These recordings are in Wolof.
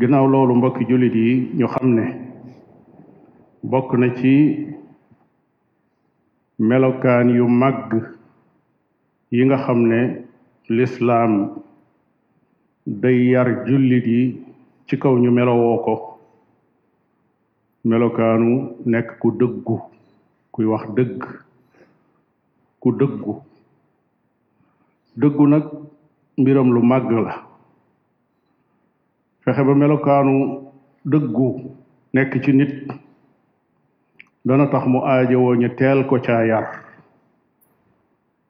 ginnaaw loolu mbokki jullit yi ñu xam ne bokk na ci melokaan yu màgg yi nga xam ne lislaam day yar jullit yi ci kaw ñu melowoo ko melokaanu nekk ku dëggu kuy wax dëgg ku dëggu dëggu nag mbiram lu màgg la fexe ba melokaanu dëggu nekk ci nit dana tax mu aajowoo ñu teel ko caa yar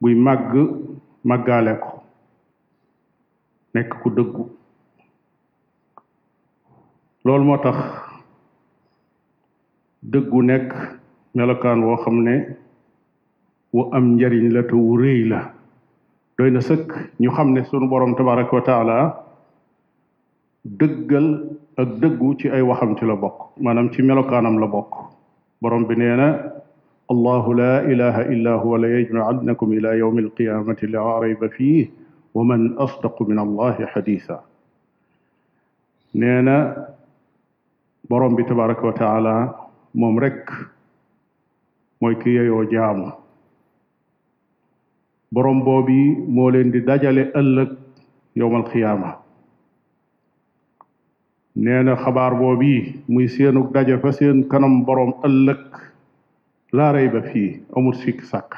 buy màgg màggaale ko nekk ku dëggu loolu moo tax dëggu nekk melokaan woo xam ne wu am njariñ la te wu réy la doy na sëkk ñu xam ne sunu borom tabaraka wa taala dëggal ak dëggu ci ay waxam ci la bokk maanaam ci melokaanam la bokk borom bi nee na allahu la ilaha illa huwa la yajmaannakum ila yawmi alqiyamati la rayba fii wa man asdaqu min allahi xadisa nee na borom bi tabaraka wa taala moom rek mooy ki yeyoo jaamu borom boobu yi moo leen di dajale ëllëg yowmal xiyaama nee na xabaar boobu yi muy seenu daje fa seen kanam borom ëllëg laa rayba fii amul sikk sàkk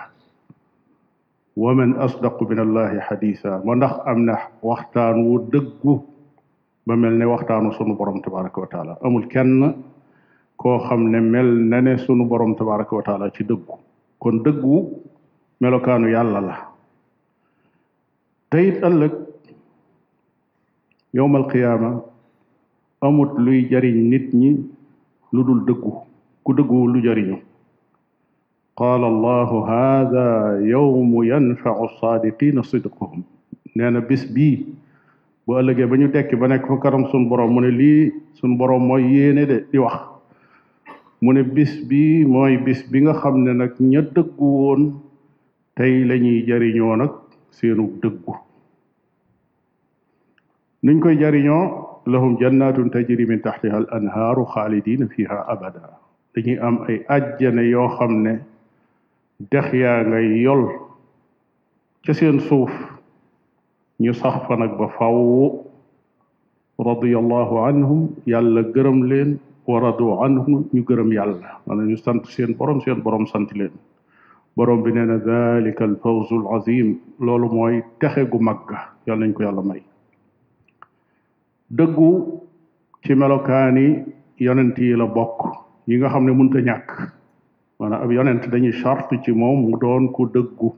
wa man asdaqu min allahi xadisa ma ndax am na waxtaan wu dëggu ba mel ne waxtaanu sunu borom tabaraka wa taala amul kenn koo xam ne mel na ne sunu borom tabaraka wa taala ci dëggu kon dëggu melokaanu yàlla la teyit ëllëg yowmal qiyaama amut luy jariñ nit ñi lu dul dëggu ku dëgguwul lu jariñu qaala allahu haada yowmu yanfacu saadiqina sidquhum nee na bis bii bu ëllëgee ba ñu tekki ba nekk fa kanam sun boroom mu ne lii sun boroom mooy yéene de di wax mu ne bis bi mooy bis bi nga xam ne nag ña dëggu woon tey la ñuy jariñoo nag seenu dëggu nuñ koy jariñoo lahum jannatun tajri min taxtiha al anhaaru xaalidina fiha abada dañuy am ay ajjana yoo xam ne dex yaa ngay yol ca seen suuf ñu sax fa nag ba faw radiyallahu anhum yàlla gërëm leen wa radu anhum ñu gërëm yàlla maanaam ñu sant seen borom seen borom sant leen borom bi nee na dalika al fawzu al azim loolu mooy texe gu mag ga yàlla nañ ko yàlla may dëggu ci melokaani yonent yi la bokk yi nga xam ne mënta ñàkk maanaam ab yonent dañuy charte ci moom mu doon ku dëggu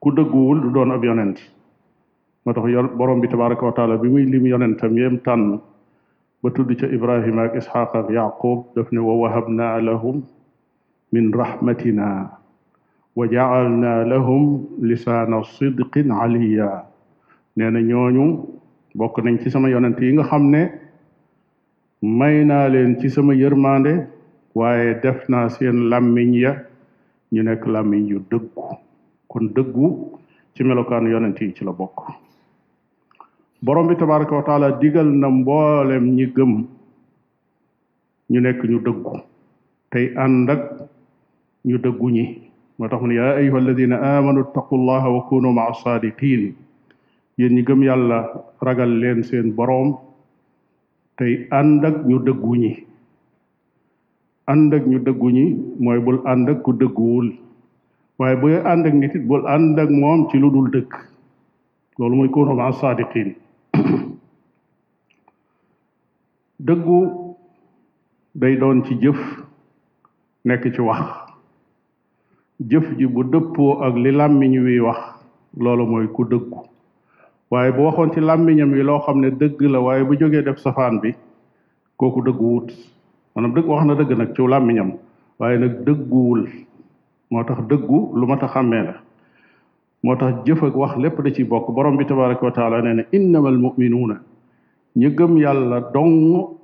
ku dëgguwul du doon ab yonent moo tax yo borom bi tabaraka wa taala bi muy lim yonentam yem tànn ba tudd ca ibrahima ak isxaq ak yaqub daf ne wa wahabna lahum min rahmatina wa jaalna lahum lisaana sidqin aliya nee na ñooñu bokk nañ ci sama yonent yi nga xam ne may naa leen ci sama yërmande waaye def naa seen làmmiñ ya ñu nekk làmmiñ yu dëggu kon dëggu ci melokaanu yonent yi ci la bokk borom bi tabaraka wa taala digal na mboolem ñi gëm ñu nekk ñu dëggu tey ànd ak ñu dëggu ñi moo tax mu ne yaa ayuha alladina amanu ittaqu llaha wa kunu maa saadiqin yéen ñi gëm yàlla ragal leen seen boroom tey ànd ak ñu dëggu ñi ànd ak ñu dëggu ñi mooy bul ànd ak ku dëgguwul waaye bu ànd ak nit it bul ànd ak moom ci lu dul dëgg loolu mooy kunu maa saadiqin dëggu day doon ci jëf nekk ci wax jëf ji bu dëppoo ak li làmmiñ wi wax loolu mooy ku dëggu waaye bu waxoon ci làmmiñam wi loo xam ne dëgg la waaye bu jógee def safaan bi kooku dëgguwut maanaam dëgg wax na dëgg nag ci làmmiñam waaye nag dëgguwul moo tax dëggu lu mat a xàmmee la moo tax jëf ak wax lépp da ciy bokk borom bi tabaraka wa taala nee na innama al muminuuna ñu gëm yàlla dong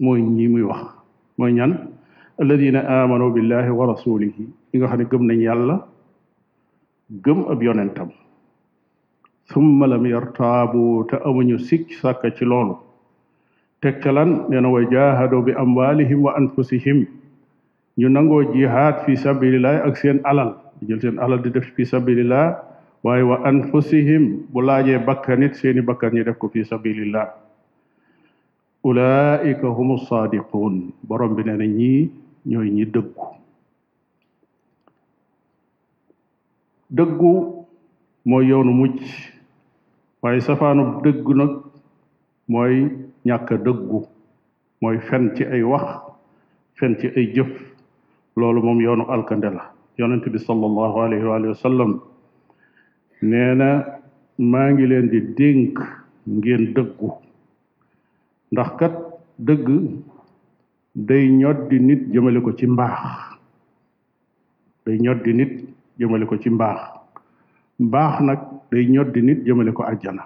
mooy ñi muy wax mooy ñan alladina amanu billahi wa rasulihi ñi nga xam ne gëm nañ yàlla gëm ab yonentam summa lam yartaabu te amuñu sikk sàkka ci loolu tekkalan nee na wa jaahadu bi amwalihim wa anfusihim ñu nangoo jihaad fi sabilillah ak seen alal di jël seen alal di def fi sabilillah waaye wa anfusihim bu laajee bakkan it seeni bakkan ñi def ko fi sabilillah ulaika humu saadiquun borom bi nee na ñii ñooy ñi dëggu dëggu mooy yoonu mucc waaye safaanu dëggu nag mooy ñàkk a dëggu mooy fen ci ay wax fen ci ay jëf loolu moom yoonu alkande la yonent bi sallallahu alayhi wa sallam nee na maa ngi leen di dénk ngeen dëggu ndax kat dëgg day ñoddi nit jëmale ko ci mbaax day ñoddi nit jëmale ko ci mbaax mbaax nag day ñoddi nit jëmale ko àjjana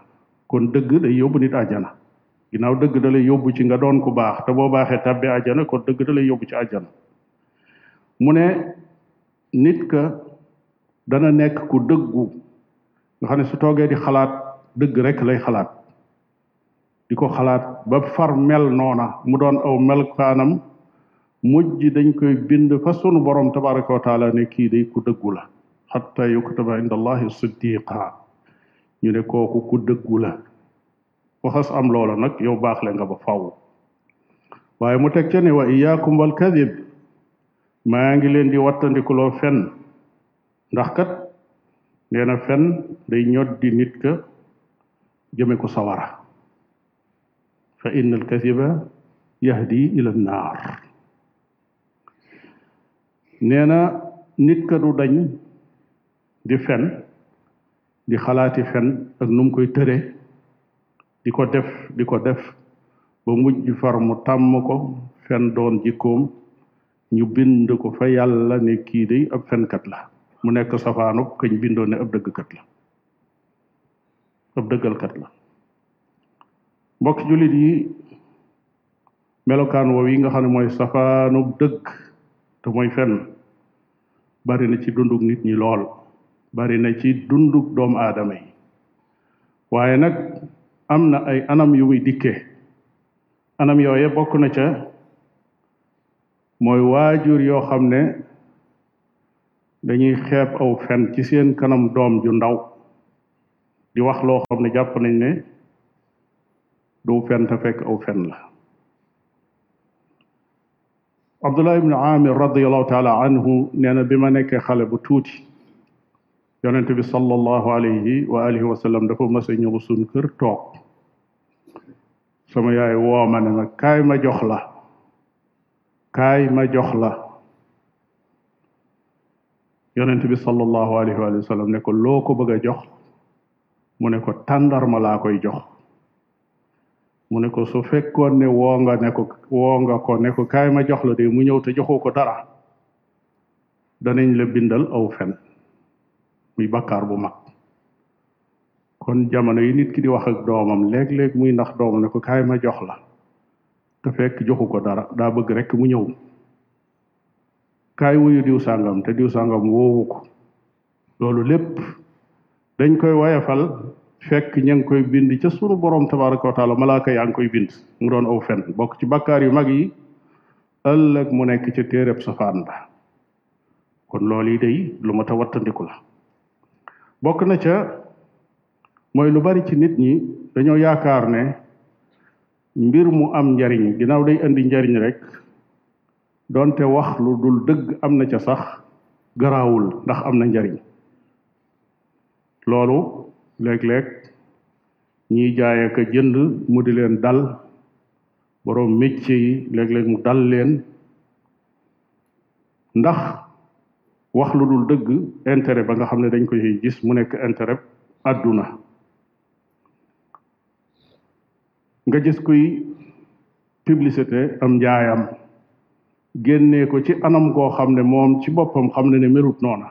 kon dëgg day yóbbu nit àjjana ginnaaw dëgg da lay yóbbu ci nga doon ku baax te boo baaxee tàbbi àjjana kon dëgg da lay yóbbu ci àjjana mu ne nit ka dana nekk ku dëggu nga xam ne su toogee di xalaat dëgg rek lay xalaat di ko xalaat ba far mel noona mu doon aw melkaanam mujj dañ koy bind fa sunu borom tabaraka wa taala ne kii day ku dëggu la xatta yuktaba inda allahi siddiqa ñu ne kooku ku dëggu la ku xas am loola nag yow baax le nga ba fàww waaye mu teg ca ne wa iyaakum wal kadib maa ngi leen di wattandikuloo fen ndax kat nee na fen day ñoddi nit ka jëme ko sawara fa inna al kasiba yahdi ila naar nee na nit ka du dañ di fen di xalaati fen ak nu mu koy tëre di ko def di ko def ba mujj far mu tàmm ko fen doon jikkoom ñu bind ko fa yàlla ne kii day ab fenkat la mu nekk safaanu kañ bindoon ne ab dëggkat la ab dëggalkat la mbokk jullit yi melokaan woow yi nga xam ne mooy safaanu dëgg te mooy fenn bari na ci dundug nit ñi lool bari na ci dundug doomu aadama yi waaye nag am na ay anam yu muy dikkee anam yooye bokk na ca mooy waajur yoo xam ne dañuy xeeb aw fen ci seen kanam doom ju ndaw di wax loo xam ne jàpp nañ ne du fen te fekk aw fen la abdullah ibn amir radiallahu taala anhu nee na bi ma nekkee xale bu tuuti yonente bi sallallahu alayhi wa alihi wa sallam dafa mas a ñëw suñ kër toog sama yaay woo ma ne ma kaay ma jox la kaay ma jox la yonent bi sallallahu alayhi wa sallam ne ko loo ko bëgg a jox mu ne ko tàndarma laa koy jox mu ne ko su fekkoon ne woo nga ne ko woo nga ko ne ko kaay ma jox la de mu ñëw te joxoo ko dara danañ la bindal aw fen muy bakkaar bu mag kon jamono yi nit ki di wax ak doomam léeg-léeg muy ndax doom ne ko kaay ma jox la te fekk joxu ko dara daa bëgg rekk mu ñëw kaay wuyu diw sàngam te diw sàngam woowu ko loolu lépp dañ koy wayafal fekk ña ngi koy bind ca sunu borom tabaraka wa taala malaaka yaa ngi koy bind mu doon aw fen bokk ci bakkaar yu mag yi ëllëg mu nekk ca téereb safaan ba kon loolu yi day lu mat a wattandiku la bokk na ca mooy lu bari ci nit ñi dañoo yaakaar ne mbir mu am njariñ ginnaaw day indi njariñ rek doonte wax lu dul dëgg am na ca sax garaawul ndax am na njariñ loolu léeg-léeg ñiy jaay ak a jënd mu di leen dal boroom métier yi léeg-léeg mu dal leen ndax wax lu dul dëgg intérêt ba nga xam ne dañ ko ciy gis mu nekk intérêt àdduna nga gis kuy publicité am njaayam génnee ko ci anam goo xam ne moom ci boppam xam ne ne melut noona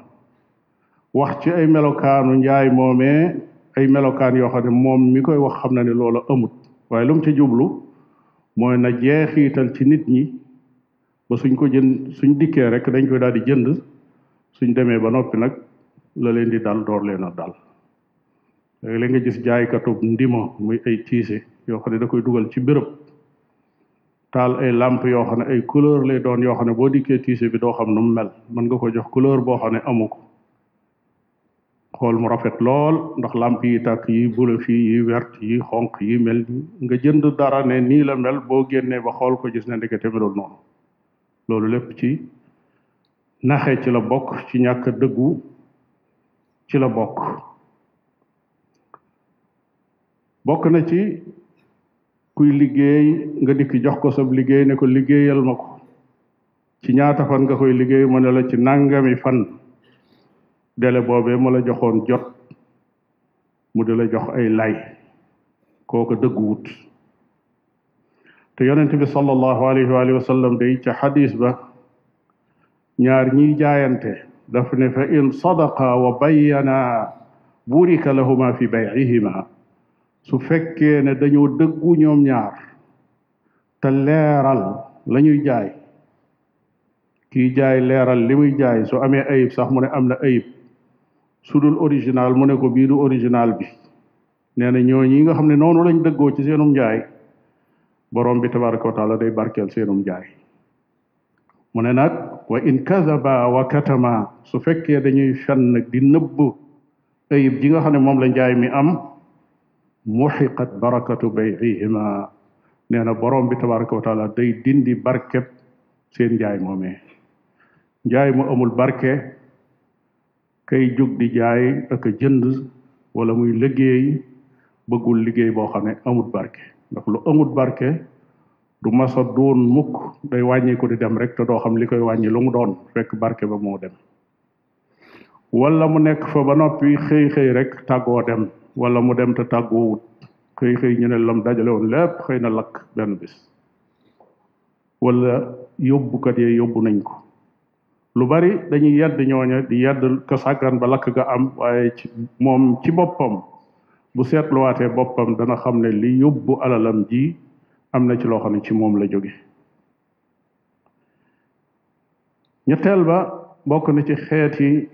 wax ci ay melokaanu njaay moomee ay melokaan yoo xam ne moom mi koy wax xam na ne loola amut waaye lu mu ci jublu mooy na jeexiital ci nit ñi ba suñ ko jënd suñ dikkee rek dañ koy daal di jënd suñ demee ba noppi nag la leen di dal door leen a dal léegi la nga gis jaaykatub ndima muy ay tiise yoo xam ne da koy dugal ci béréb taal ay làmp yoo xam ne ay couleur lay doon yoo xam ne boo dikkee tiise bi doo xam nu mu mel mën nga ko jox couleur boo xam ne amu ko xool mu rafet lool ndax làmp yi tàkk yi bula fii yi wert yi xonq yi mel ni nga jënd dara ne nii la mel boo génnee ba xool ko gis ne ndekete melul noonu loolu lépp ci naxe ci la bokk ci ñàkk dëggu ci la bokk bokk na ci kuy liggéey nga dikk jox ko sab liggéey ne ko liggéeyal ma ko ci ñaata fan nga koy liggéey mu ne la ci nàngami fan délai boobee mu la joxoon jot mu di la jox ay lay kooka dëgguwut te yonent bi sallallahu alayhi wa sallam day ca xadis ba ñaar ñiy jaayante daf ne fa in sadaqa wa bayyana burika lahuma fi bay'ihima su fekkee ne dañoo dëggu ñoom ñaar te leeral la ñuy jaay kiy jaay leeral li muy jaay su amee ayib sax mu ne am na ayib su dul original mu ne ko bii du original bi nee na ñoo ñi nga xam ne noonu lañ dëggoo ci seenum jaay borom bi tabaraka wa taala day barkeel seenum jaay mu ne nag wa in kadaba wa katama su fekkee dañuy fen nag di nëbb ayib ji nga xam ne moom la njaay mi am muxiqat barakatu bayihima nee na borom bi tabaraka wa taala day dindi barkeb seen njaay moomee njaay mu amul barke kay jóg di jaay ak a jënd wala muy liggéey bëggul liggéey boo xam ne amut barke ndax lu amut barke du masa doon mukk day wàññi ko di dem rek te doo xam li koy wàññi lu mu doon fekk barke ba moo dem wala mu nekk fa ba noppi xëy xëy rek tàggoo dem wala mu dem te tàggoowut xëy xëy ñu ne lam dajale woon lépp xëy na lakk benn bis wala yóbbukat yee yóbbu nañ ko lu bari dañuy yedd ñooña di yedd ka sàggan ba lakk ga am waaye ci moom ci boppam bu seetluwaatee boppam dana xam ne li yóbbu alalam ji am na ci loo xam ne ci moom la jóge ñetteel ba bokk na ci xeet yi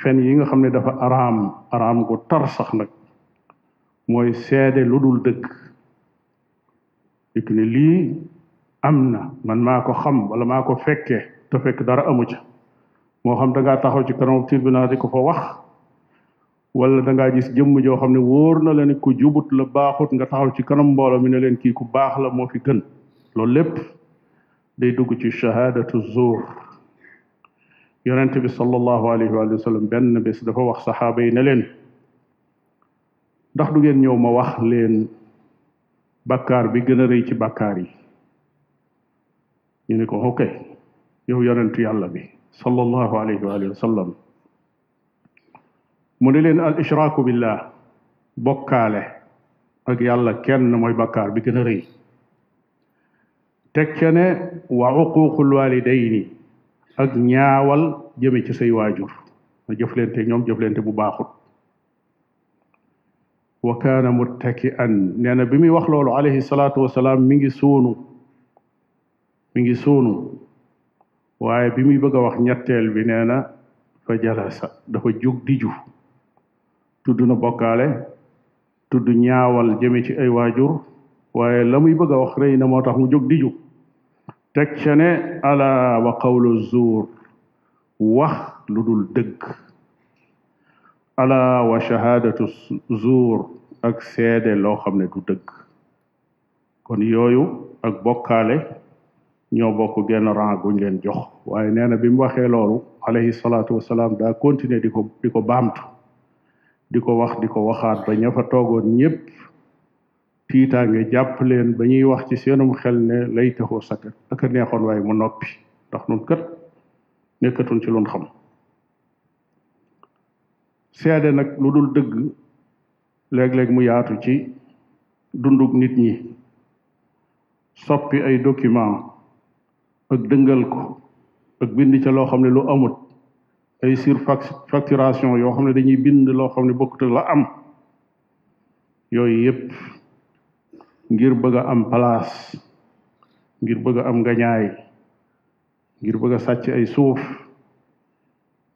fen yi nga xam ne dafa araam araam gu tar sax nag mooy seede lu dul dëgg dikk ne lii am na man maa ko xam wala maa ko fekkee te fekk dara amu ca moo xam da ngaa taxaw ci kanamu tribunal di ko fa wax wala da ngaa gis jëmm joo xam ne wóor na la ne ku jubut la baaxut nga taxaw ci kanam mbooloo mi ne leen kii ku baax la moo fi gën loolu lépp day dugg ci shahadatu zuur yonent bi sallallahu alayhi wa sallam benn bés dafa wax saxaaba yi ne leen ndax du ngeen ñëw ma wax leen bàkkaar bi gën a rëy ci bàkkaar yi ñu ne ko ok yow yonentu yàlla bi sallallahu alayhi wa alihi wa sallam mu ne leen al ishraaku billah bokkaale ak yàlla kenn mooy bàkkaar bi gën a rëy teg ca ne wa uququl walidayni ak ñaawal jëme ci say waajur ma jëflante ñoom jëflante bu baaxut wa kaana muttaki'an nee na bi muy wax loolu alayhi salaatu wasalaam mi ngi suunu mi ngi suunu waaye bi muy bëgg a wax ñetteel bi nee na fa jalasa dafa jóg di ju tudd na bokkaale tudd ñaawal jëme ci ay waajur waaye la muy bëgg a wax rëy na moo tax mu jóg di ju teg ca ne ala wa qawlu zuur wax lu dul dëgg ala wa shahadatu zuur ak seede loo xam ne du dëgg kon yooyu ak bokkaale ñoo bokk genn rang guñ leen jox waaye nee na bi mu waxee loolu alayhi salaatu wasalaam daa continuer di ko di ko baamtu di ko wax di ko waxaat ba ña fa toogoon ñépp tiitaange jàpp leen ba ñuy wax ci seenum xel ne lay taxoo sakkat ak a neexoon waaye mu noppi ndax nun kat nekkatun ci lun xam seede nag lu dul dëgg léeg-léeg mu yaatu ci dundug nit ñi soppi ay document ak dëngal ko ak bind ca loo xam ne lu amut ay surfacturation yoo xam ne dañuy bind loo xam ne bokkut ak la am yooyu yépp ngir bëgg a am place ngir bëgg a am ngañaay ngir bëgg a sàcc ay suuf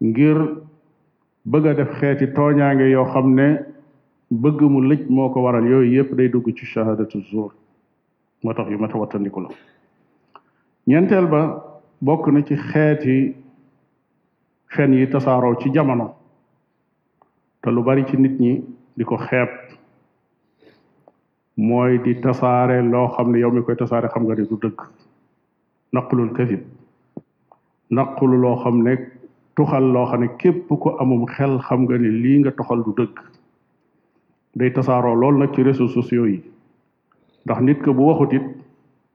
ngir bëgg a def xeeti tooñaange yoo xam ne bëgg mu lëj moo ko waral yooyu yépp day dugg ci shahadatu zuur moo tax yu mat a wattandiku la ñeenteel ba bokk na ci xeeti fen yi tasaaroo ci jamono te lu bari ci nit ñi di ko xeeb mooy di tasaare loo xam ne yow mi koy tasaare xam nga ne du dëgg naqlul kasib naqlu loo xam ne tuxal loo xam ne képp ku amum xel xam nga ne lii nga tuxal du dëgg day tasaaroo lool nag ci réseaux sociaux yi ndax nit ko bu waxut it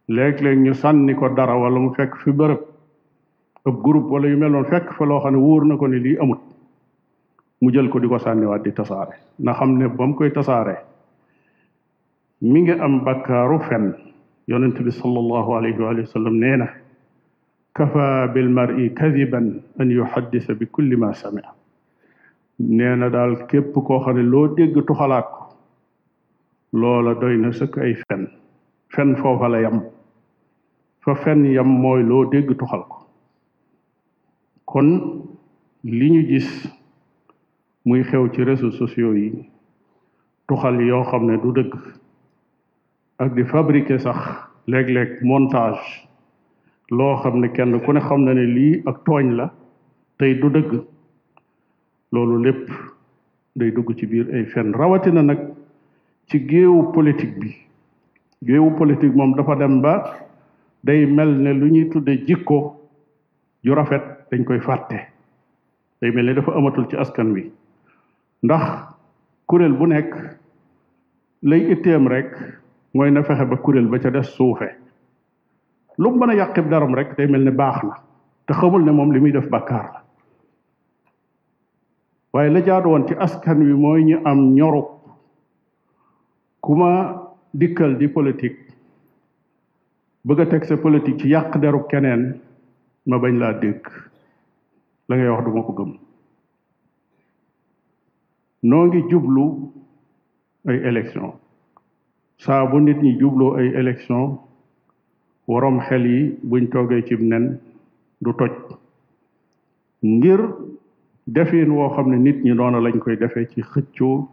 léeg-léeg ñu sànni ko dara wala mu fekk fi bërëb ab groupe wala yu mel noonu fekk fa loo xam ne wóor na ko ne lii amut mu jël ko di ko sànniwaat di tasaare na xam ne ba mu koy tasaare mi ngi am bakkaaru fen yonent bi sallallahu alayhi wa sallam nee na kafa bil mar'i kadiban an yuhaddisa bi kulli ma samia nee na daal képp koo xam ne loo dégg tuxalaat ko loola doy na sëkk ay fen fen foofa la yam fa fen yam mooy loo dégg toxal ko kon li ñu gis muy xew ci réseaux sociaux yi tuxal yoo xam ne du dëgg ak di fabriquer sax léeg-léeg montage loo xam ne kenn ku ne xam na ne lii ak tooñ la tey du dëgg loolu lépp day dugg ci biir ay fen rawatina nag ci géewu politique bi géewu politique moom dafa dem ba day mel ne lu ñuy tudde jikko ju rafet dañ koy fàtte day mel ne dafa amatul ci askan wi ndax kuréel bu nekk lay itteem rek mooy na fexe ba kuréel ba ca des suufe lu mu mën a yàqib daram rek day mel ne baax na te xamul ne moom li muy def bàkkaar la waaye la jaadu woon ci askan wi mooy ñu am ñoru ku ma dikkal di politique bëgg a teg sa politique ci yàq derub keneen ma bañ laa dégg la ngay wax duma ko gëm noo ngi jublu ay élection saa bu nit ñi jubloo ay élection waroom xel yi buñ toogee ci nen du toj ngir defin woo xam ne nit ñi noona lañ koy defee ci xëccoo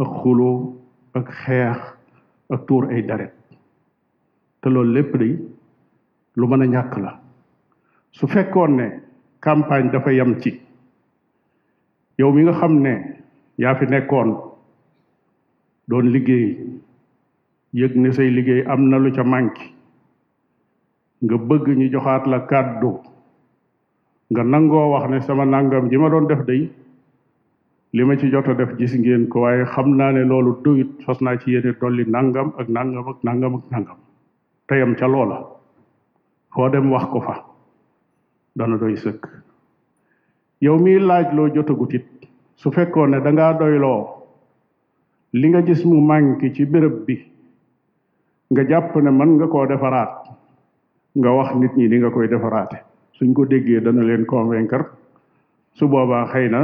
ak xuloo ak xeex ak tuur ay deret te loolu lépp day lu mën a ñàkk la su fekkoon ne campagne dafa yem ci yow mi nga xam ne yaa fi nekkoon doon liggéey yëg ne say liggéey am na lu ca manqué nga bëgg ñu joxaat la kàddu nga nangoo wax ne sama nangam ji ma doon def day li ma ci jot a def gis ngeen ko waaye xam naa ne loolu doyut fas naa ci yéene dolli nangam ak nangam ak nangam ak nangam teyam ca loola foo dem wax ko fa dana doy sëkk yow miy laaj loo jotagut it su fekkoon ne dangaa doyloo li nga gis mu manqué ci béréb bi nga jàpp ne mën nga koo defaraat nga wax nit ñi ni nga koy defaraate suñ ko déggee dana leen convaincre su boobaa xëy na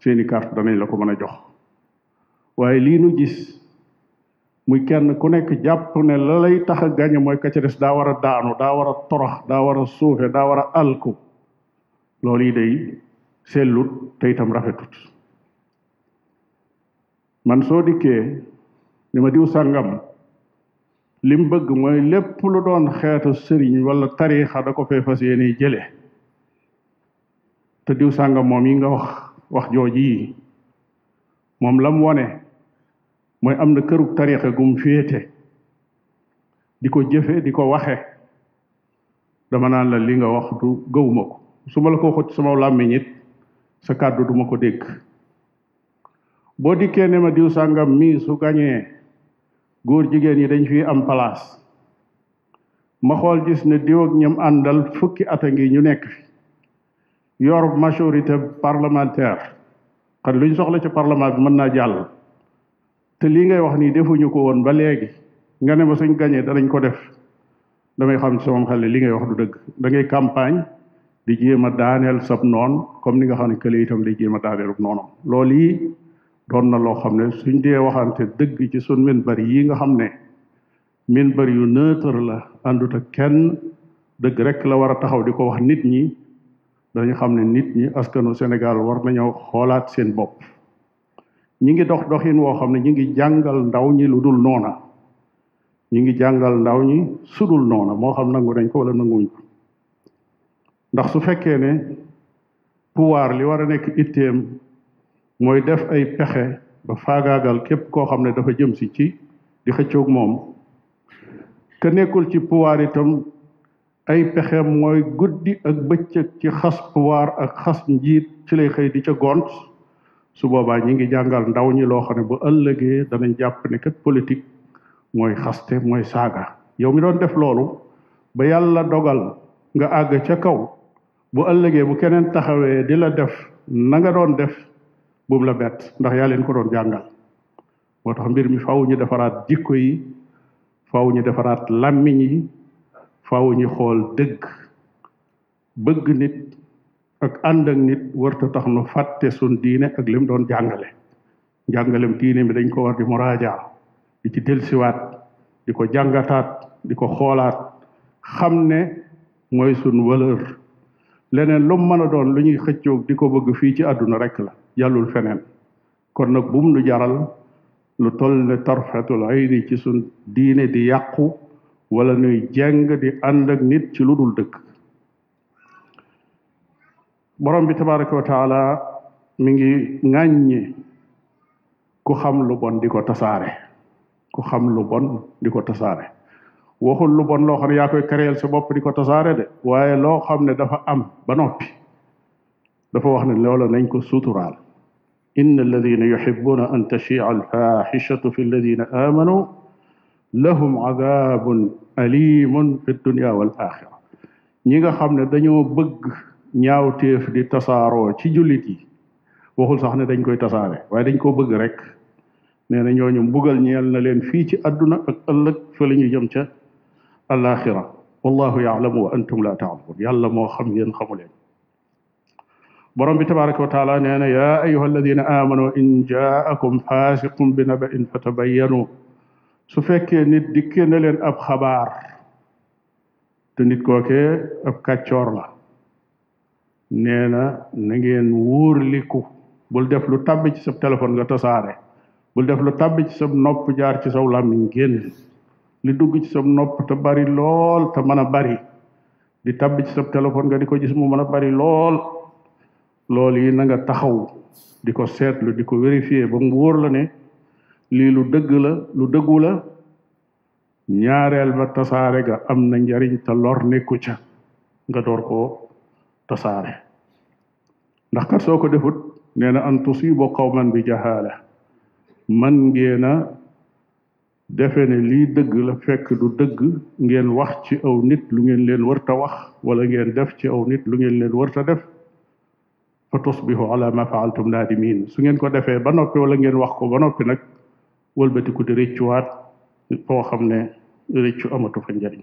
seeni carte danañ la ko mën a jox waaye lii nu gis muy kenn ku nekk jàpp ne la lay tax a gañe mooy ka ca des daa war a daanu daa war a torox daa war a suufe daa war a alku loolu yi day sellut te itam rafetut man soo dikkee ni ma diw sàngam li mu bëgg mooy lépp lu doon xeetu sëriñ wala tariixa da ko fee fas yéene jële te diw sàngam moom yi nga wax wax jooji yi moom lam wone mooy am na këru tariixa gum féete di ko jëfe di ko waxe dama naan la li nga wax du gëwuma ko su ma la ko waxut sama làmmiñ it sa kàddu duma ko dégg boo dikkee ne ma diw sàngam mii su gañee góor jigéen yi dañ fi am place ma xool gis ne diw ak ñam àndal fukki at a ngi ñu nekk fi yor majorité parlementaire xam lu ñu soxla ci parlement bi mën naa jàll te lii ngay wax nii defuñu ko woon ba léegi nga ne ma suñ gañee danañ ko def damay xam ci sama xel ne li ngay wax du dëgg da ngay campagne di jéem a daaneel sab noon comme ni nga xam ne kële itam day jéem a daaneel noonam loolu yi doon na loo xam ne suñ dee waxante dëgg ci suñ min bari yi nga xam ne min bari yu neutre la àndut ak kenn dëgg rek la war a taxaw di ko wax nit ñi dañu xam ne nit ñi askanu Sénégal war nañoo xoolaat seen bopp ñi ngi dox doxin woo xam ne ñi ngi jàngal ndaw ñi lu dul noona ñi ngi jàngal ndaw ñi sudul noona moo xam nangu nañ ko wala nanguwuñ ko ndax su fekkee ne pouvoir li war a nekk itteem mooy def ay pexe ba faagaagal képp koo xam ne dafa jëm si ci di xëccoog moom te nekkul ci pouvoir itam ay pexe mooy guddi ak bëccëg ci xas pouvoir ak xas njiit ci lay xëy di ca gont su boobaa ñi ngi jàngal ndaw ñi loo xam ne bu ëllëgee danañ jàpp ne kat politique mooy xaste mooy saaga yow mi doon def loolu ba yàlla dogal nga àgg ca kaw bu ëllëgee bu keneen taxawee di la def na nga doon def bumu la bett ndax yaa leen ko doon jàngal moo tax mbir mi faw ñu defaraat jikko yi faw ñu defaraat làmmiñ yi faw ñu xool dëgg bëgg nit ak ànd ak nit warta tax nu fàtte sun diine ak lim doon jàngale njàngalem diine mi dañ ko war di muraaja di ci delsiwaat di ko jàngataat di ko xoolaat xam ne mooy sun valeur leneen lu mën a doon lu ñuy xëccoog di ko bëgg fii ci àdduna rekk la yàllul feneen kon nag bum nu jaral lu toll ne tarfatul ayni ci sun diine di yàqu wala nuy jeng di ànd ak nit ci lu dul dëkk borom bi tabaraka wa taala mi ngi ŋàññi ku xam lu bon di ko tasaare ku xam lu bon di ko tasaare waxul lu bon loo xam ne yaa koy créer sa bopp di ko tasaare de waaye loo xam ne dafa am ba noppi dafa wax ne loola nañ ko suturaal inna alladina yuxibuuna an tachia alfaxishatu fi alladina aamanu lahum adabun alimun fi dunia wal axira ñi nga xam ne dañoo bëgg ñaawteef di tasaaroo ci jullit yi waxul sax ne dañ koy tasaare waaye dañ koo bëgg rek nee na ñooñu mbugal ñeel na leen fii ci àdduna ak ëllëg fa la ñu jëm ca alaxira wallahu yaalamu wa antum la taalamun yàlla moo xam yéen xamu leen borom bi tabaraka wa taala nee na yaa ayuha alladina amanu in jaakum faasiqum bi naba in fatabayanu su fekkee nit dikkee na leen ab xabaar te nit kookee ab kàccoor la nee na na ngeen wóorliku bul def lu tàbbi ci sa téléphone nga tasaare bul def lu tàbbi ci sa nopp jaar ci saw làmmiñ génn li dugg ci sa nopp te bari lool te mën a bari di tàbbi ci sa téléphone nga di ko gis mu mën a bari lool loolu yi na nga taxaw di ko seetlu di ko vérifier ba mu wóor la ne lii lu dëgg la lu dëggu la ñaareel ba tasaare ga am na njariñ te lor nekku ca nga door koo tasaare ndax kat soo ko defut nee na an tusibu qawman bi jahaala man ngeen a defe ne lii dëgg la fekk du dëgg ngeen wax ci aw nit lu ngeen leen warta wax wala ngeen def ci aw nit lu ngeen leen warta def fa tusbihu ala ma faaltum naadimin su ngeen ko defee ba noppi wala ngeen wax ko ba noppi nag wëlbatiku di rëccuwaat foo xam ne rëccu amatu fa njariñ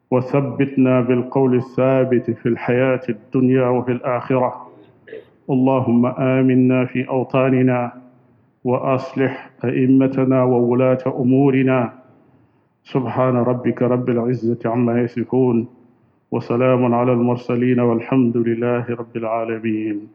وثبتنا بالقول الثابت في الحياه الدنيا وفي الاخره اللهم آمنا في أوطاننا وأصلح أئمتنا وولاة أمورنا سبحان ربك رب العزة عما يصفون وسلام على المرسلين والحمد لله رب العالمين